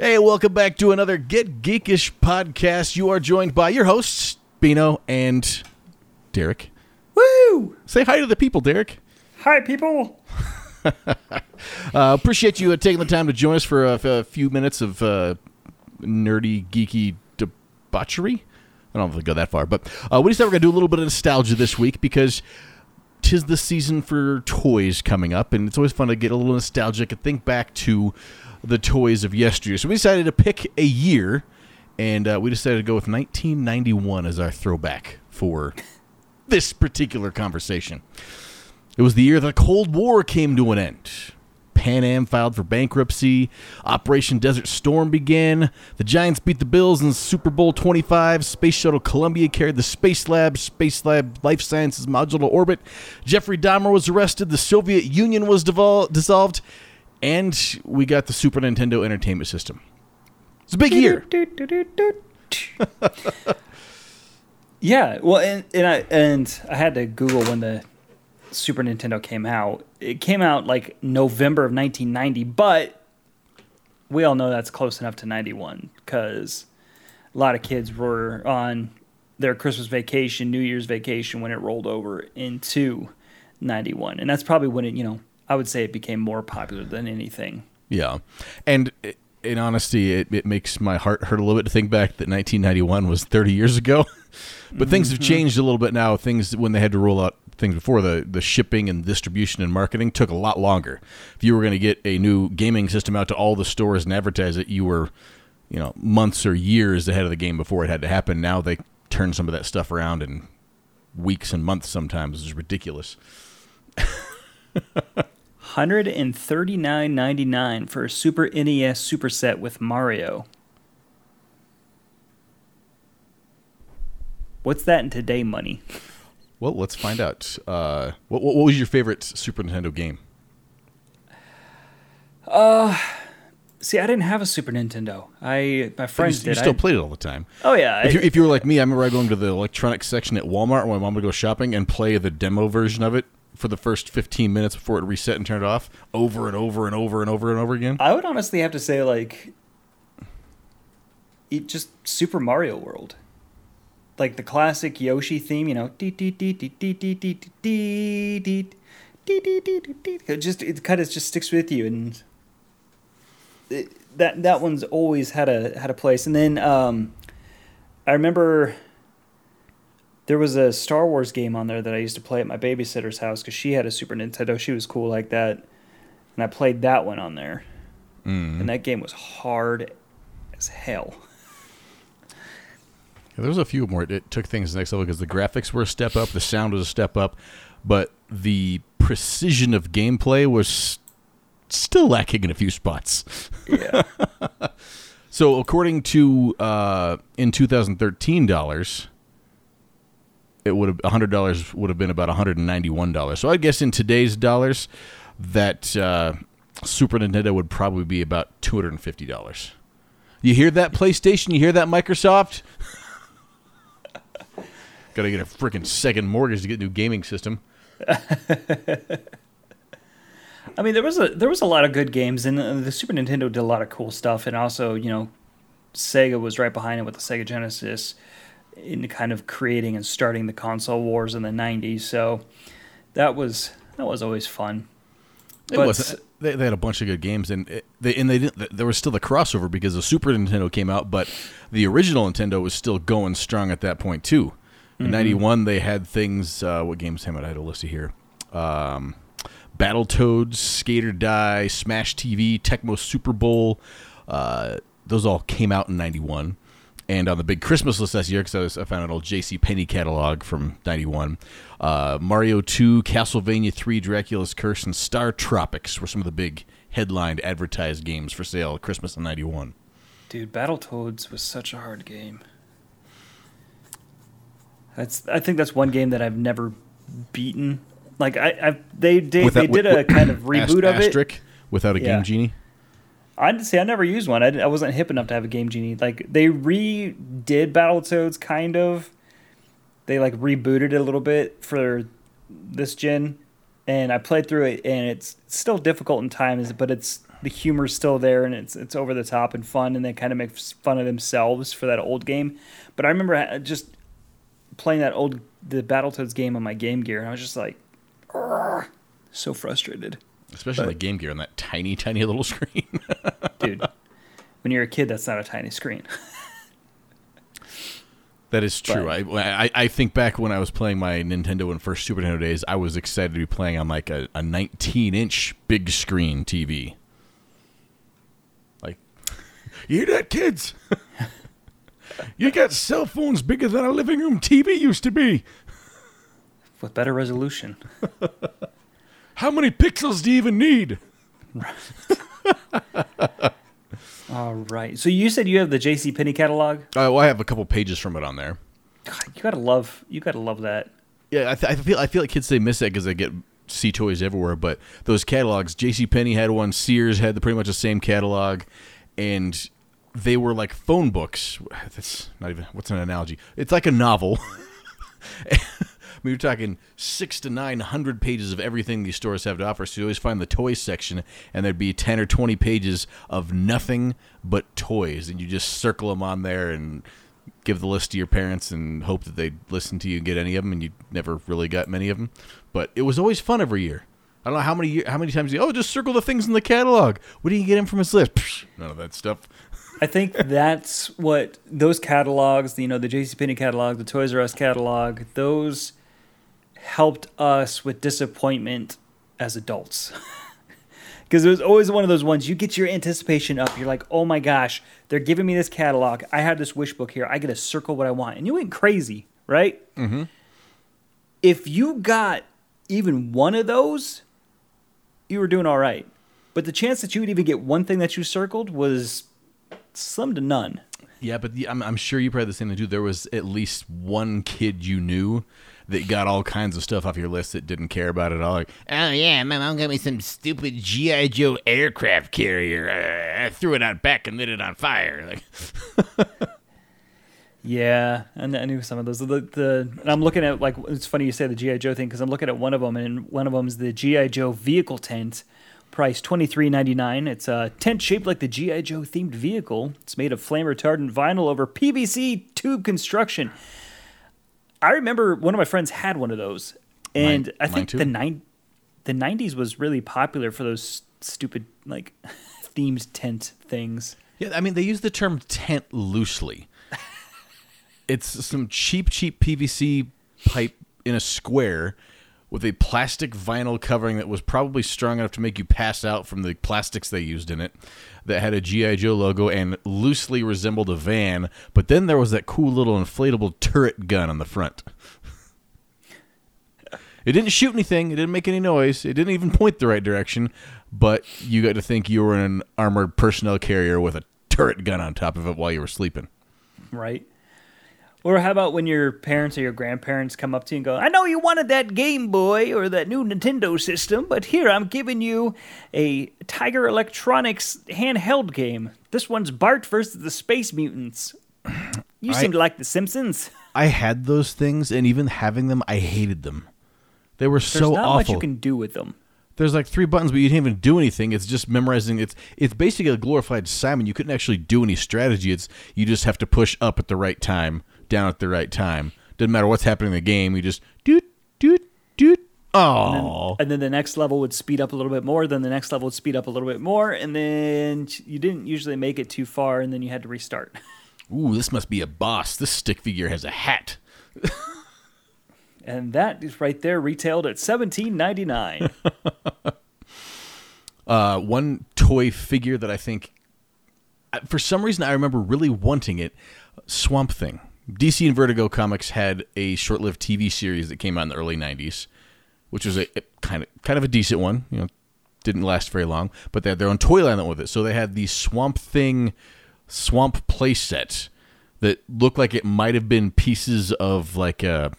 Hey, welcome back to another Get Geekish podcast. You are joined by your hosts, Bino and Derek. Woo! Say hi to the people, Derek. Hi, people. Uh, appreciate you uh, taking the time to join us for a, a few minutes of uh, nerdy, geeky debauchery. I don't know if we go that far, but uh, we decided we're going to do a little bit of nostalgia this week because tis the season for toys coming up, and it's always fun to get a little nostalgic and think back to the toys of yesteryear. So we decided to pick a year, and uh, we decided to go with 1991 as our throwback for this particular conversation. It was the year the Cold War came to an end. Pan Am filed for bankruptcy. Operation Desert Storm began. The Giants beat the Bills in Super Bowl 25. Space Shuttle Columbia carried the Space Lab, Space Lab Life Sciences module to orbit. Jeffrey Dahmer was arrested. The Soviet Union was devol- dissolved. And we got the Super Nintendo Entertainment System. It's a big year. yeah, well, and, and I and I had to Google when the Super Nintendo came out. It came out like November of 1990, but we all know that's close enough to 91 because a lot of kids were on their Christmas vacation, New Year's vacation when it rolled over into 91, and that's probably when it, you know, I would say it became more popular than anything. Yeah. And in honesty, it, it makes my heart hurt a little bit to think back that 1991 was 30 years ago. but things have mm-hmm. changed a little bit now. Things when they had to roll out things before the the shipping and distribution and marketing took a lot longer. If you were going to get a new gaming system out to all the stores and advertise it, you were, you know, months or years ahead of the game before it had to happen. Now they turn some of that stuff around in weeks and months sometimes. It's ridiculous. Hundred and thirty nine ninety nine for a Super NES Superset with Mario. What's that in today money? Well, let's find out. Uh, what, what was your favorite Super Nintendo game? Uh, see, I didn't have a Super Nintendo. I my You, friends you did. still I- played it all the time. Oh yeah. If I- you, if you were like me, I remember going to the electronics section at Walmart when my mom would go shopping and play the demo version of it for the first 15 minutes before it reset and turned off over and over and over and over and over again? I would honestly have to say like it just Super Mario World. Like the classic Yoshi theme, you know, just it kind of just sticks with you and that that one's always had a had a place. And then um I remember there was a Star Wars game on there that I used to play at my babysitter's house because she had a Super Nintendo. She was cool like that, and I played that one on there. Mm. And that game was hard as hell. Yeah, there was a few more. It, took things to the next level because the graphics were a step up, the sound was a step up, but the precision of gameplay was still lacking in a few spots. Yeah. So, according to uh, in 2013 dollars, it would have hundred dollars would have been about 191 dollars. So, I guess in today's dollars, that uh, Super Nintendo would probably be about 250 dollars. You hear that PlayStation? You hear that Microsoft? Got to get a freaking second mortgage to get a new gaming system. I mean, there was a there was a lot of good games, and uh, the Super Nintendo did a lot of cool stuff, and also you know, Sega was right behind it with the Sega Genesis, in kind of creating and starting the console wars in the '90s. So that was that was always fun. It But- was. They, they had a bunch of good games, and it, they and they didn't. There was still the crossover because the Super Nintendo came out, but the original Nintendo was still going strong at that point too. In '91, they had things. Uh, what games out? I had a list here. Um, Battletoads, Skate or Die, Smash TV, Tecmo Super Bowl. Uh, those all came out in '91. And on the big Christmas list this year, because I, I found an old J.C. Penney catalog from '91, uh, Mario 2, Castlevania 3, Dracula's Curse, and StarTropics were some of the big headlined advertised games for sale at Christmas in '91. Dude, Battletoads was such a hard game. That's I think that's one game that I've never beaten. Like I, I they did Without- they did a kind of reboot of it. Without a Yeah. game genie. I'd say I never used one. I, I wasn't hip enough to have a game genie. Like they redid Battletoads, kind of. They like rebooted it a little bit for this gen, and I played through it, and it's still difficult in times, but it's the humor's still there and it's it's over the top and fun and they kind of make fun of themselves for that old game. But I remember uh, just playing that old the Battletoads game on my Game Gear and I was just like so frustrated. Especially the Game Gear on that tiny, tiny little screen. Dude, when you're a kid that's not a tiny screen. that is true. But- I, I I think back when I was playing my Nintendo and first Super Nintendo days, I was excited to be playing on like a, a 19 inch big screen TV. Like, you hear that, kids? you got cell phones bigger than a living room TV used to be. With better resolution. How many pixels do you even need? All right. So you said you have the J.C. Penney catalog. Uh, well, I have a couple pages from it on there. God, you gotta love. You gotta love that. Yeah, I, th- I feel I feel like kids they miss that because they get see toys everywhere. But those catalogs, J.C. Penney had one, Sears had the, pretty much the same catalog, and they were like phone books. That's not even what's an analogy. It's like a novel. Mean, you're talking six to nine hundred pages of everything these stores have to offer. So you always find the toys section, and there'd be ten or twenty pages of nothing but toys, and you just circle them on there and give the list to your parents and hope that they listen to you and get any of them, and you never really got many of them. But it was always fun every year. I don't know how many how many times you oh just circle the things in the catalog. What do you get him from his list? Psh, none of that stuff. I think that's what those catalogs, you know, the JCPenney catalog, the Toys R Us catalog, those helped us with disappointment as adults. Because it was always one of those ones you get your anticipation up. You're like, oh my gosh, they're giving me this catalog. I have this wish book here. I get to circle what I want. And you went crazy, right? Mm-hmm. If you got even one of those, you were doing all right. But the chance that you would even get one thing that you circled was slim to none. Yeah, but the, I'm, I'm sure you probably the same thing too. There was at least one kid you knew that got all kinds of stuff off your list that didn't care about it at all. Like, Oh yeah, my mom got me some stupid GI Joe aircraft carrier. Uh, I threw it out back and lit it on fire. Like, Yeah, and I knew some of those. The, the and I'm looking at like it's funny you say the GI Joe thing because I'm looking at one of them, and one of them is the GI Joe vehicle tent, price twenty three ninety nine. It's a tent shaped like the GI Joe themed vehicle. It's made of flame retardant vinyl over PVC tube construction. I remember one of my friends had one of those, and Mine- I think the nine the '90s was really popular for those stupid like themed tent things. yeah, I mean they use the term tent loosely. it's some cheap, cheap PVC pipe in a square with a plastic vinyl covering that was probably strong enough to make you pass out from the plastics they used in it. That had a GI Joe logo and loosely resembled a van, but then there was that cool little inflatable turret gun on the front. It didn't shoot anything. It didn't make any noise. It didn't even point the right direction. But you got to think you were an armored personnel carrier with a turret gun on top of it while you were sleeping. right? Or how about when your parents or your grandparents come up to you and go, I know you wanted that Game Boy or that new Nintendo system, but here I'm giving you a Tiger Electronics handheld game. This one's Bart versus the Space Mutants. You I- seem to like The Simpsons. I had those things, and even having them, I hated them. They were There's so not awful. much you can do with them. There's like three buttons, but you didn't even do anything. It's just memorizing. It's it's basically a glorified Simon. You couldn't actually do any strategy. It's you just have to push up at the right time, down at the right time. Doesn't matter what's happening in the game. You just doot doot doot. Oh, And then the next level would speed up a little bit more, then the next level would speed up a little bit more, and then you didn't usually make it too far, and then you had to restart. ooh, this must be a boss. This stick figure has a hat. And that is right there retailed at seventeen ninety nine. uh, one toy figure that I think, for some reason, I remember really wanting it. Swamp Thing. DC and Vertigo Comics had a short-lived TV series that came out in the early '90s, which was a, kind of kind of a decent one. You know, didn't last very long, but they had their own toy line with it. So they had the Swamp Thing Swamp playset that looked like it might have been pieces of like a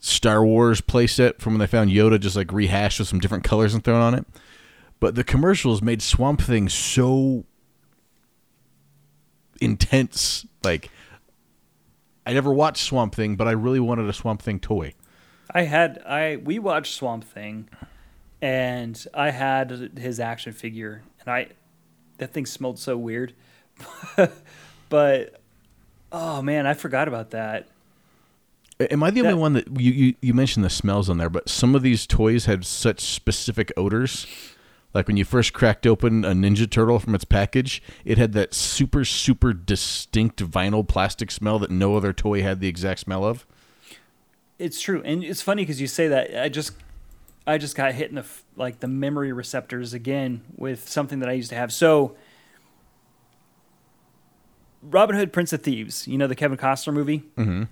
Star Wars playset from when they found Yoda, just like rehashed with some different colors and thrown on it. But the commercials made Swamp Thing so intense. Like, I never watched Swamp Thing, but I really wanted a Swamp Thing toy. I had I we watched Swamp Thing, and I had his action figure, and I that thing smelled so weird. but oh man, I forgot about that. Am I the only one that you, you you mentioned the smells on there? But some of these toys had such specific odors. Like when you first cracked open a Ninja Turtle from its package, it had that super super distinct vinyl plastic smell that no other toy had the exact smell of. It's true, and it's funny because you say that. I just, I just got hit in the like the memory receptors again with something that I used to have. So, Robin Hood, Prince of Thieves, you know the Kevin Costner movie, mm-hmm.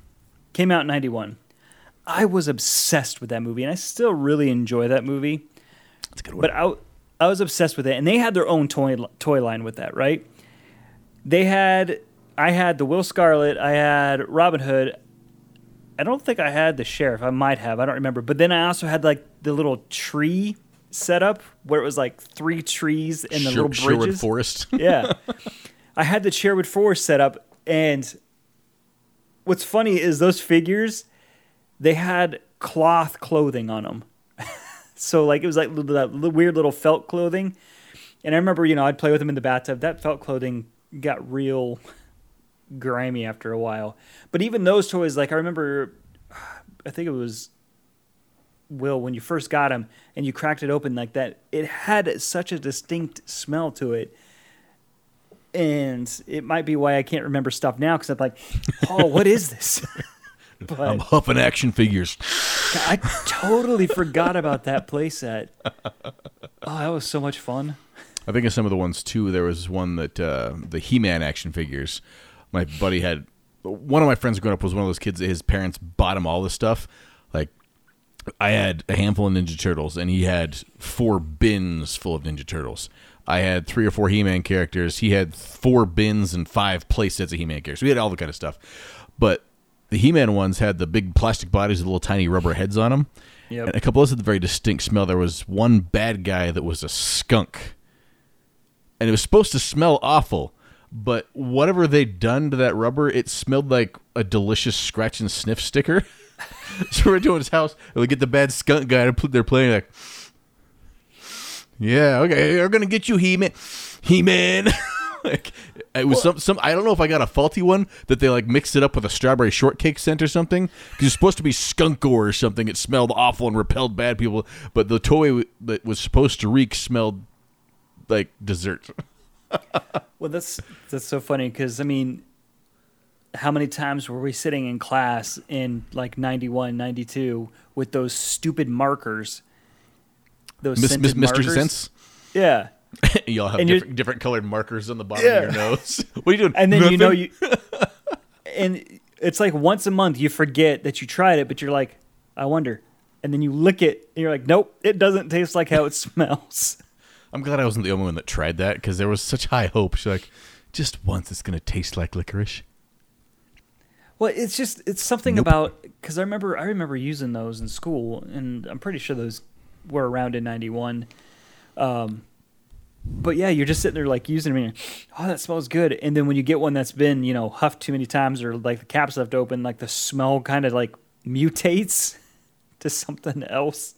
came out in '91. I was obsessed with that movie, and I still really enjoy that movie. That's a good one. But I, I was obsessed with it, and they had their own toy toy line with that, right? They had, I had the Will Scarlet, I had Robin Hood. I don't think I had the sheriff. I might have. I don't remember. But then I also had like the little tree setup where it was like three trees and the Sher- little Sherwood. Forest. yeah. I had the Sherwood Forest set up, and what's funny is those figures, they had cloth clothing on them. So like it was like that weird little felt clothing, and I remember you know I'd play with them in the bathtub. That felt clothing got real grimy after a while. But even those toys, like I remember, I think it was Will when you first got them and you cracked it open like that. It had such a distinct smell to it and it might be why I can't remember stuff now because I'm like, oh, what is this? but I'm huffing action figures. I totally forgot about that playset. Oh, that was so much fun. I think of some of the ones too. There was one that uh, the He-Man action figures. My buddy had one of my friends growing up was one of those kids that his parents bought him all this stuff. Like I had a handful of Ninja Turtles, and he had four bins full of Ninja Turtles. I had three or four He-Man characters. He had four bins and five play sets of He-Man characters. We had all the kind of stuff, but the He-Man ones had the big plastic bodies with little tiny rubber heads on them. Yep. And a couple of those had the very distinct smell. There was one bad guy that was a skunk and it was supposed to smell awful. But whatever they'd done to that rubber, it smelled like a delicious scratch and sniff sticker. so we're doing his house, and we get the bad skunk guy to put their playing like, yeah, okay, we're gonna get you, He Man, He Man. like it was some some. I don't know if I got a faulty one that they like mixed it up with a strawberry shortcake scent or something. Because it's supposed to be skunk or something. It smelled awful and repelled bad people. But the toy that was supposed to reek smelled like dessert. Well, that's that's so funny because I mean, how many times were we sitting in class in like 91, 92 with those stupid markers? Those Miss, Mr. markers? Sense. Yeah. Y'all have And different, different colored markers on the bottom Yeah. of your nose. what are you doing? and then you know you and it's like once a month you forget that you tried it but you're like i wonder and then you lick it and you're like nope it doesn't taste like how it smells I'm glad I wasn't the only one that tried that because there was such high hope. She's like, just once it's gonna taste like licorice. well it's just it's something Nope. about because i remember i remember using those in school and i'm pretty sure those were around in 91 um but yeah you're just sitting there like using them and oh that smells good and then when you get one that's been you know huffed too many times or like the cap's left open like the smell kind of like mutates to something else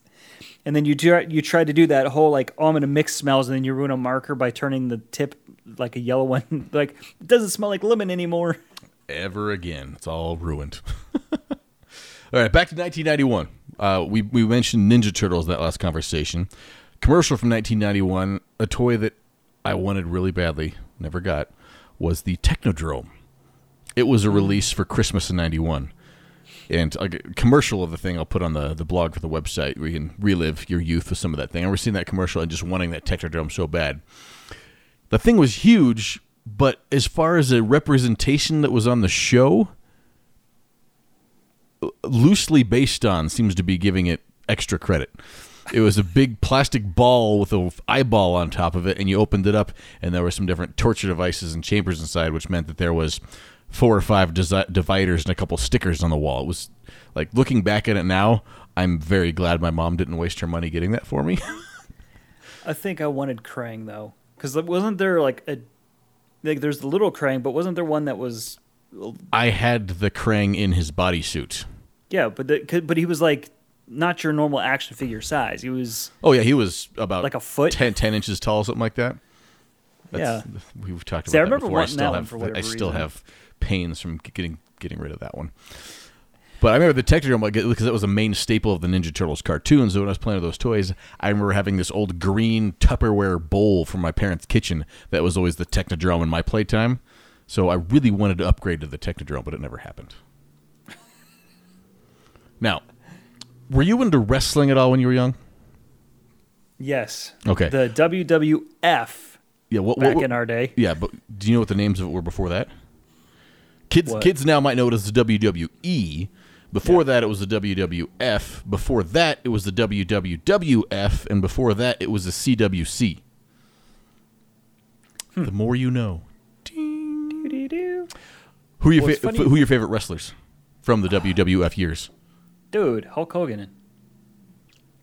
and then you try, you try to do that whole like oh I'm gonna mix smells and then you ruin a marker by turning the tip like a yellow one like it doesn't smell like lemon anymore Ever again, it's all ruined. all right, back to 1991. Uh, we we mentioned Ninja Turtles in that last conversation. Commercial from 1991, a toy that I wanted really badly, never got, was the Technodrome. It was a hmm. release for Christmas in '91, and a commercial of the thing I'll put on the the blog for the website where you can relive your youth with some of that thing. I remember seeing that commercial and just wanting that Technodrome so bad. The thing was huge, but as far as a representation that was on the show, loosely based on seems to be giving it extra credit. It was a big plastic ball with an eyeball on top of it, and you opened it up, and there were some different torture devices and chambers inside, which meant that there was four or five desi- dividers and a couple stickers on the wall. It was like looking back at it now, I'm very glad my mom didn't waste her money getting that for me. I think I wanted Krang though, because wasn't there like a like there's the little Krang, but wasn't there one that was I had the Krang in his bodysuit. yeah, but the, but he was like not your normal action figure size. He was Oh yeah, he was about Like a foot? 10, 10 inches tall, something like that. Yeah. we've talked about See, I remember before. I still that have I still reason. have pains from getting getting rid of that one. But I remember the Technodrome because that was a main staple of the Ninja Turtles cartoons. So when I was playing with those toys, I remember having this old green Tupperware bowl from my parents' kitchen that was always the Technodrome in my playtime. So I really wanted to upgrade to the Technodrome, but it never happened. now, were you into wrestling at all when you were young? Yes. Okay. The WWF Yeah, what, back what, in our day. Yeah, but do you know what the names of it were before that? Kids What? kids now might know it as the WWE. Before that, it was the WWF. Before that, it was the WWWF, and before that, it was the CWC. Hmm. The more you know. Doo-doo-doo. Who are your fa- who are your favorite wrestlers from the WWF years? Dude, Hulk Hogan.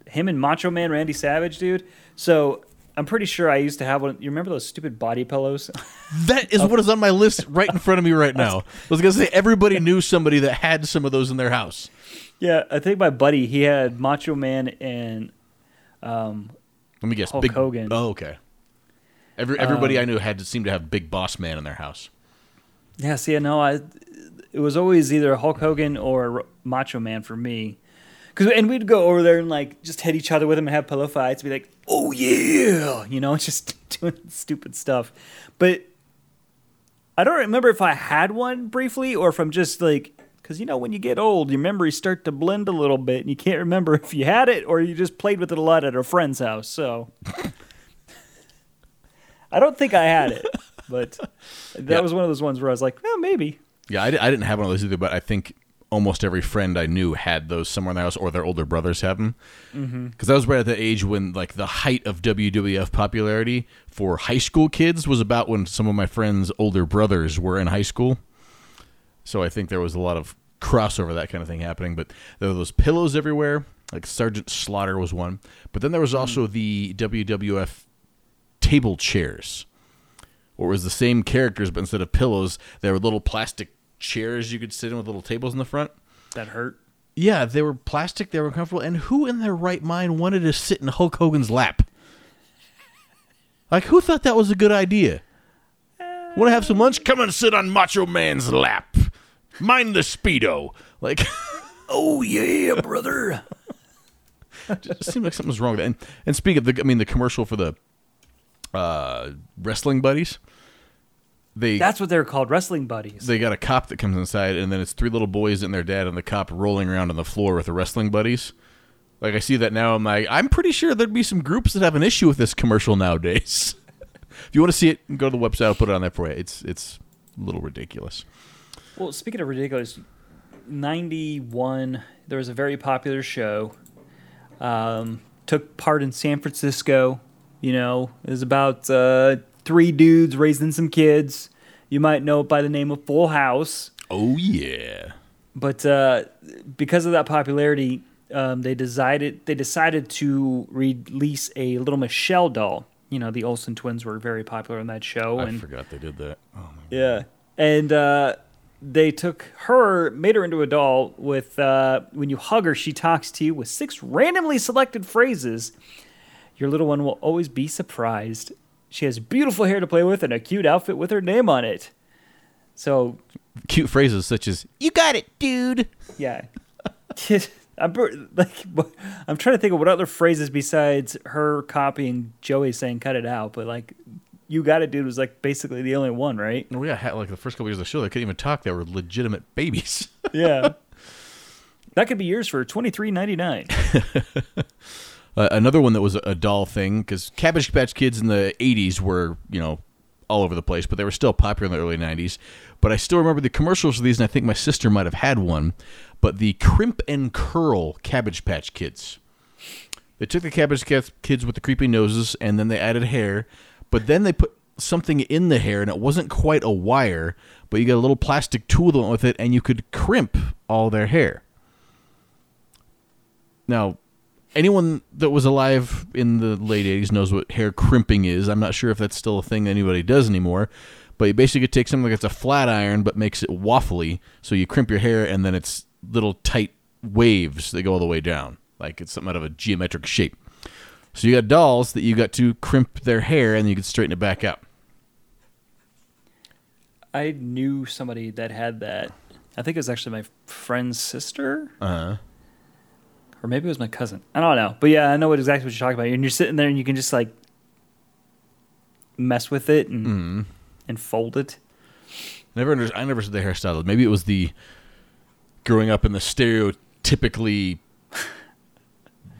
Him and Macho Man Randy Savage, dude. So I'm pretty sure I used to have one. You remember those stupid body pillows? That is what is on my list right in front of me right now. I was gonna say everybody knew somebody that had some of those in their house. yeah, I think my buddy he had Macho Man and um, Let me guess. Hulk big Hogan. Oh, okay. Every everybody I knew had to seem to have Big Boss Man in their house. yeah. See, I know I it was always either Hulk Hogan or Macho Man for me. Cause, and we'd go over there and like just hit each other with them and have pillow fights. Be like, "Oh yeah," you know, just doing stupid stuff. But I don't remember if I had one briefly or if I'm just like, because you know, when you get old, your memories start to blend a little bit, and you can't remember if you had it or you just played with it a lot at a friend's house. So I don't think I had it, but that Yeah. was one of those ones where I was like, well, maybe. Yeah, I, I didn't have one of those either, but I think almost every friend I knew had those somewhere in their house, or their older brothers have them. Because mm-hmm. I was right at the age when, like, the height of WWF popularity for high school kids was about when some of my friends' older brothers were in high school. So I think there was a lot of crossover, that kind of thing happening. But there were those pillows everywhere. Like Sergeant Slaughter was one. But then there was also mm. the WWF table chairs. Or it was the same characters, but instead of pillows, there were little plastic chairs you could sit in with little tables in the front. That hurt. Yeah, they were plastic, they were comfortable, and who in their right mind wanted to sit in Hulk Hogan's lap? Like, who thought that was a good idea? Want to have some lunch? Come and sit on Macho Man's lap. Mind the Speedo. Like, Oh yeah, brother. it just seemed like something was wrong with it. And, and speaking of the, I mean, the commercial for the uh, wrestling buddies, they That's what they're called, wrestling buddies. they got a cop that comes inside, and then it's three little boys and their dad, and the cop rolling around on the floor with the wrestling buddies. Like I see that now, I'm like, I'm pretty sure there'd be some groups that have an issue with this commercial nowadays. if you want to see it, go to the website. I'll put it on there for you. It's it's a little ridiculous. Well, speaking of ridiculous, 91, there was a very popular show. Um, took part in San Francisco. You know, it was about uh, three dudes raising some kids. You might know it by the name of Full House. Oh yeah, But uh, because of that popularity, um, they decided they decided to release a little Michelle doll. You know, the Olsen twins were very popular in that show, I and forgot they did that. Oh my yeah, and uh, they took her, made her into a doll. With uh, when you hug her, she talks to you with six randomly selected phrases. Your little one will always be surprised. She has beautiful hair to play with and a cute outfit with her name on it. So Cute phrases such as "You got it, dude." yeah, I'm like I'm trying to think of what other phrases besides her copying Joey saying "cut it out," but like "you got it, dude" was like basically the only one, right? Oh yeah, like the first couple years of the show, they couldn't even talk. They were legitimate babies. Yeah. That could be yours for twenty three ninety nine. Uh, another one that was a doll thing because Cabbage Patch Kids in the '80s were, you know, all over the place, but they were still popular in the early '90s. But I still remember the commercials for these, and I think my sister might have had one. But the Crimp and Curl Cabbage Patch Kids. They took the Cabbage Patch Kids with the creepy noses, and then they added hair. But then they put something in the hair, and it wasn't quite a wire, but you got a little plastic tool that went with it, and you could crimp all their hair. Now, anyone that was alive in the late 80s knows what hair crimping is. I'm not sure if that's still a thing that anybody does anymore. But you basically take something that's a flat iron but makes it waffly. So you crimp your hair and then it's little tight waves that go all the way down. Like it's something out of a geometric shape. So you got dolls that you got to crimp their hair and you could straighten it back up. I knew somebody that had that. I think it was actually my friend's sister, Uh huh. Or maybe it was my cousin. I don't know, but yeah, I know what exactly what you're talking about. And you're sitting there and you can just like mess with it and Mm-hmm. and fold it. Never, under, I never said the hairstyle. Maybe it was the growing up in the stereotypically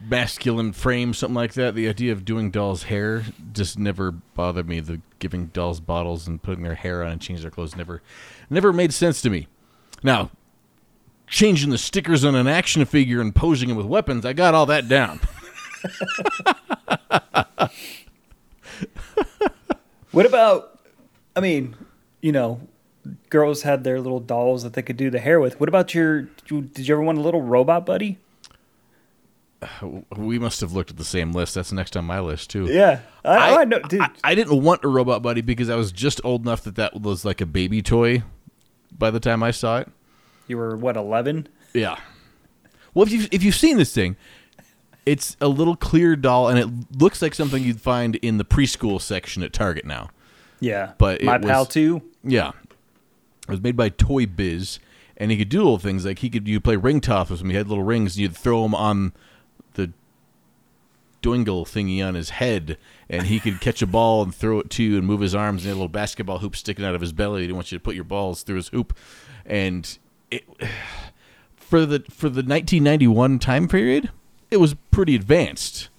masculine frame, something like that. The idea of doing dolls' hair just never bothered me. The giving dolls bottles and putting their hair on and changing their clothes never, never made sense to me. Now, changing the stickers on an action figure and posing it with weapons, I got all that down. What about? I mean, you know, girls had their little dolls that they could do the hair with. What about your? Did you ever want a little robot buddy? We must have looked at the same list. That's next on my list too. Yeah, I, I, know, dude. I, I didn't want a robot buddy because I was just old enough that that was like a baby toy by the time I saw it. You were what eleven? Yeah. Well, if you if you've seen this thing, it's a little clear doll, and it looks like something you'd find in the preschool section at Target now. Yeah, But my was- pal too. Yeah. It was made by Toy Biz, and he could do little things like he could you play ring toss with him. He had little rings, and you'd throw them on the doingle thingy on his head, and he could catch a ball and throw it to you and move his arms, and he had a little basketball hoop sticking out of his belly. He didn't want you to put your balls through his hoop, and it for the for the 1991 time period, it was pretty advanced.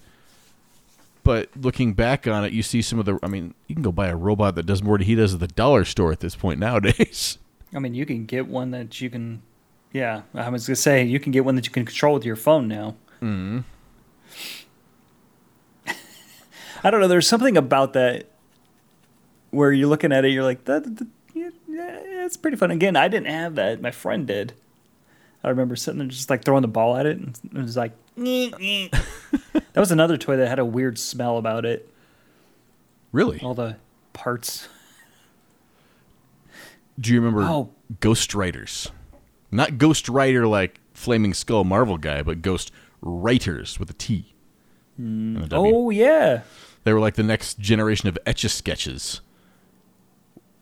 But looking back on it, you see some of the. I mean, you can go buy a robot that does more than he does at the dollar store at this point nowadays. I mean, you can get one that you can. Yeah, I was gonna say you can get one that you can control with your phone now. Mm-hmm. I don't know. There's something about that where you're looking at it, you're like, that, that it's pretty fun. Again, I didn't have that. My friend did. I remember sitting there just like throwing the ball at it, and it was like, that was another toy that had a weird smell about it. Really? All the parts. Do you remember Oh. Ghost Riders? Not Ghost Rider like Flaming Skull Marvel guy, but Ghost Writers with a T. a W. Oh yeah, They were like the next generation of etch a sketches.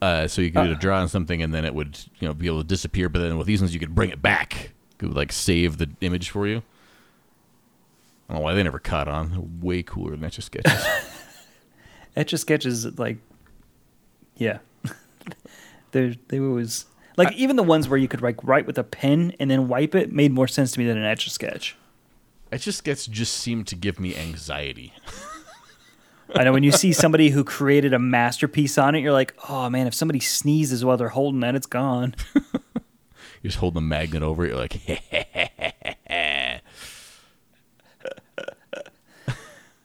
Uh, so you could Uh. draw on something, and then it would you know be able to disappear. But then with these ones, you could bring it back. It would like save the image for you. I don't know why they never caught on. They're way cooler than etch a sketches. Etch a sketches like, yeah, they they was like even the ones where you could like write with a pen and then wipe it made more sense to me than an etch a sketch. etch a sketch just seemed to give me anxiety. I know when you see somebody who created a masterpiece on it, you're like, oh man, if somebody sneezes while they're holding that, it's gone. You just hold the magnet over it. You're like,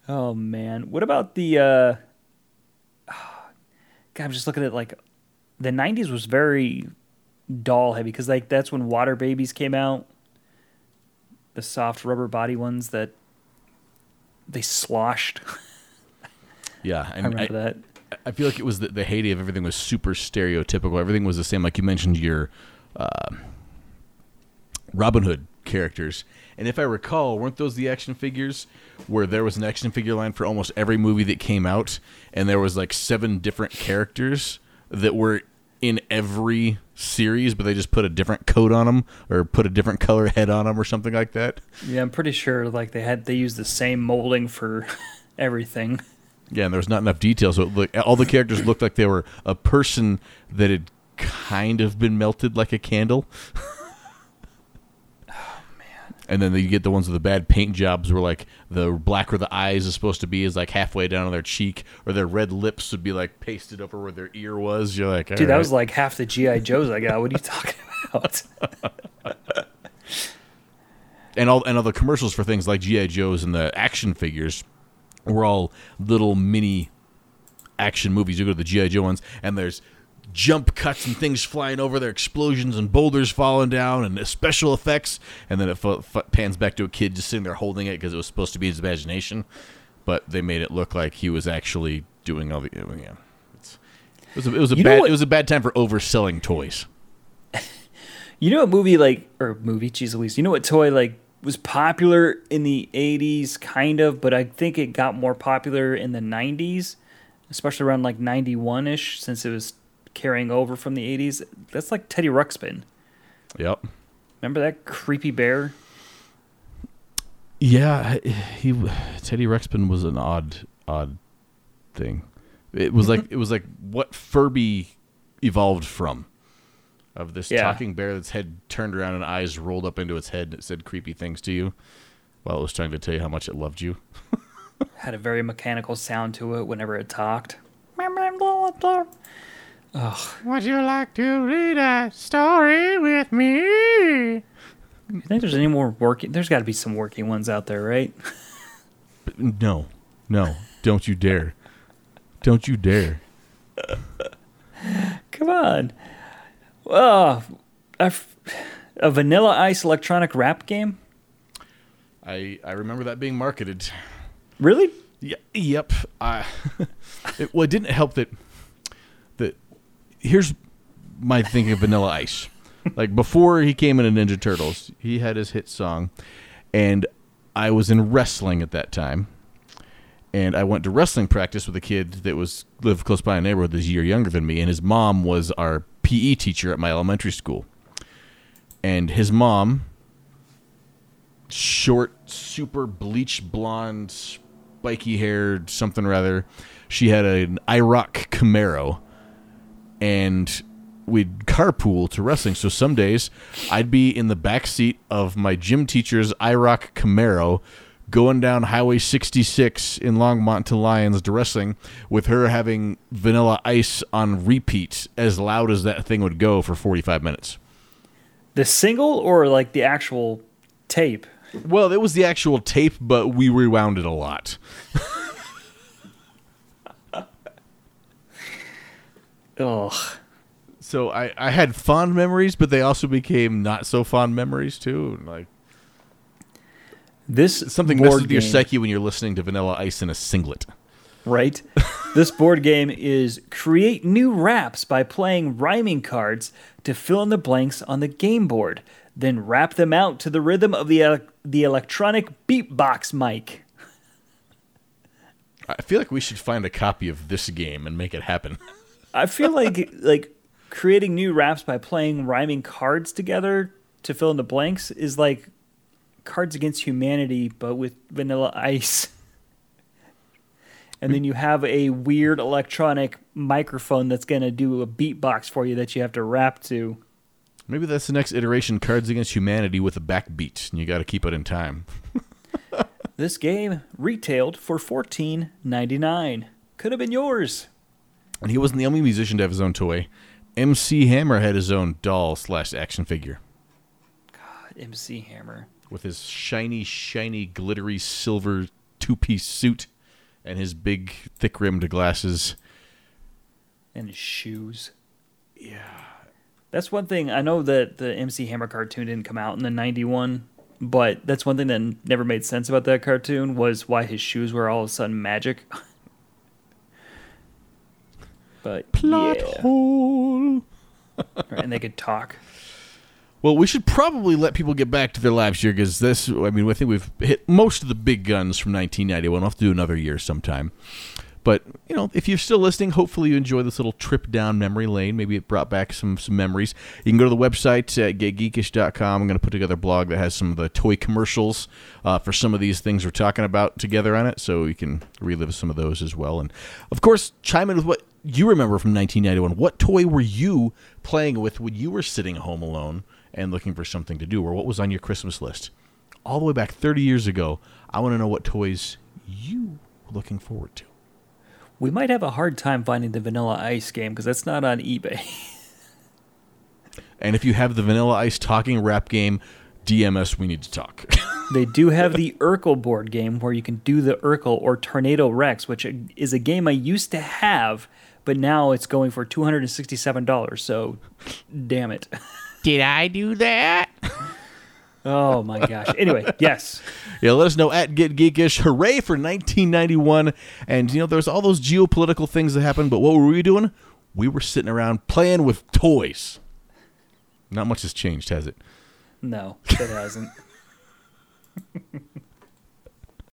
Oh man, what about the? uh God, I'm just looking at like the '90s was very doll heavy because like that's when Water Babies came out, the soft rubber body ones that they sloshed. yeah. I remember that. I feel like it was the, the heyday of everything was super stereotypical. Everything was the same. Like you mentioned, your uh, Robin Hood characters. And if I recall, weren't those the action figures where there was an action figure line for almost every movie that came out, and there was like seven different characters that were in every series, but they just put a different coat on them or put a different color head on them or something like that. Yeah, I'm pretty sure like they had they used the same molding for everything. Yeah, and there was not enough detail, so looked, all the characters looked like they were a person that had kind of been melted like a candle. Oh, man. And then you get the ones with the bad paint jobs, where like the black where the eyes is supposed to be is like halfway down on their cheek, or their red lips would be like pasted over where their ear was. You're like, Dude, that was like half the GI Joes I got. What are you talking about? and all and all the commercials for things like GI Joes and the action figures were all little mini action movies. You go to the GI Joe ones, and there's jump cuts and things flying over there, explosions and boulders falling down, and special effects. And then it f- f- pans back to a kid just sitting there holding it because it was supposed to be his imagination, but they made it look like he was actually doing all the oh, yeah. It's, it was a, it was a You bad what- it was a bad time for overselling toys. You know what movie like or movie, geez Louise, you know what toy like was popular in the eighties, kind of, but I think it got more popular in the nineties, especially around like ninety one ish, since it was carrying over from the 80s. That's like Teddy Ruxpin. Yep. Remember that creepy bear? Yeah, he Teddy Ruxpin was an odd odd thing. It was like it was like what Furby evolved from. Of this Yeah. talking bear that's head turned around and eyes rolled up into its head and it said creepy things to you while it was trying to tell you how much it loved you. Had a very mechanical sound to it whenever it talked. Would you like to read a story with me? You think there's any more working? There's got to be some working ones out there, right? No. No. Don't you dare. Don't you dare. Come on. Oh, a, a Vanilla Ice electronic rap game? I I remember that being marketed. Really? Yeah, yep. I, it, well, it didn't help that. That here's my thinking of Vanilla Ice. Like before he came into Ninja Turtles, he had his hit song, and I was in wrestling at that time, and I went to wrestling practice with a kid that was lived close by a neighborhood that's a year younger than me, and his mom was our PE teacher at my elementary school, and his mom short, super bleach blonde, spiky haired, something rather. She had an IROC Camaro, and we'd carpool to wrestling. So some days I'd be in the back seat of my gym teacher's IROC Camaro. Going down Highway 66 in Longmont to Lyons to wrestling, with her having Vanilla Ice on repeat as loud as that thing would go for 45 minutes. The single or like the actual tape? Well, it was the actual tape, but we rewound it a lot. Ugh. So I, I had fond memories, but they also became not so fond memories too. Like This something messes with your psyche when you're listening to Vanilla Ice in a singlet. right? this board game is create new raps by playing rhyming cards to fill in the blanks on the game board, then rap them out to the rhythm of the ele- the electronic beatbox mic. I feel like we should find a copy of this game and make it happen. I feel like like creating new raps by playing rhyming cards together to fill in the blanks is like Cards Against Humanity but with vanilla ice. And then you have a weird electronic microphone that's going to do a beatbox for you that you have to rap to. Maybe that's the next iteration, Cards Against Humanity with a backbeat, and you got to keep it in time. This game retailed for $14.99. Could have been yours. And he wasn't the only musician to have his own toy. MC Hammer had his own doll slash action figure God, MC Hammer. With his shiny, shiny, glittery silver two piece suit and his big, thick rimmed glasses. and his shoes. Yeah. That's one thing. I know that the MC Hammer cartoon didn't come out in the 91, but that's one thing that never made sense about that cartoon was why his shoes were all of a sudden magic. but Plot yeah. hole. and they could talk. Well, we should probably let people get back to their lives here because this, I mean, I think we've hit most of the big guns from 1991. We'll have to do another year sometime. But, you know, if you're still listening, hopefully you enjoy this little trip down memory lane. Maybe it brought back some, some memories. You can go to the website at getgeekish.com. I'm going to put together a blog that has some of the toy commercials uh, for some of these things we're talking about together on it, so you can relive some of those as well. And, of course, chime in with what you remember from 1991. What toy were you playing with when you were sitting home alone and looking for something to do, or what was on your Christmas list? All the way back 30 years ago, I want to know what toys you were looking forward to. We might have a hard time finding the Vanilla Ice game because that's not on eBay. And if you have the Vanilla Ice talking rap game, DMS, we need to talk. They do have the Urkel board game where you can do the Urkel or Tornado Rex, which is a game I used to have, but now it's going for two hundred and sixty-seven dollars. So, damn it! Did I do that? Oh my gosh. Anyway, yes, yeah, let us know at Get Geekish. Hooray for 1991. And, you know, there's all those geopolitical things that happened, but what were we doing? We were sitting around playing with toys. Not much has changed, has it? no, it hasn't.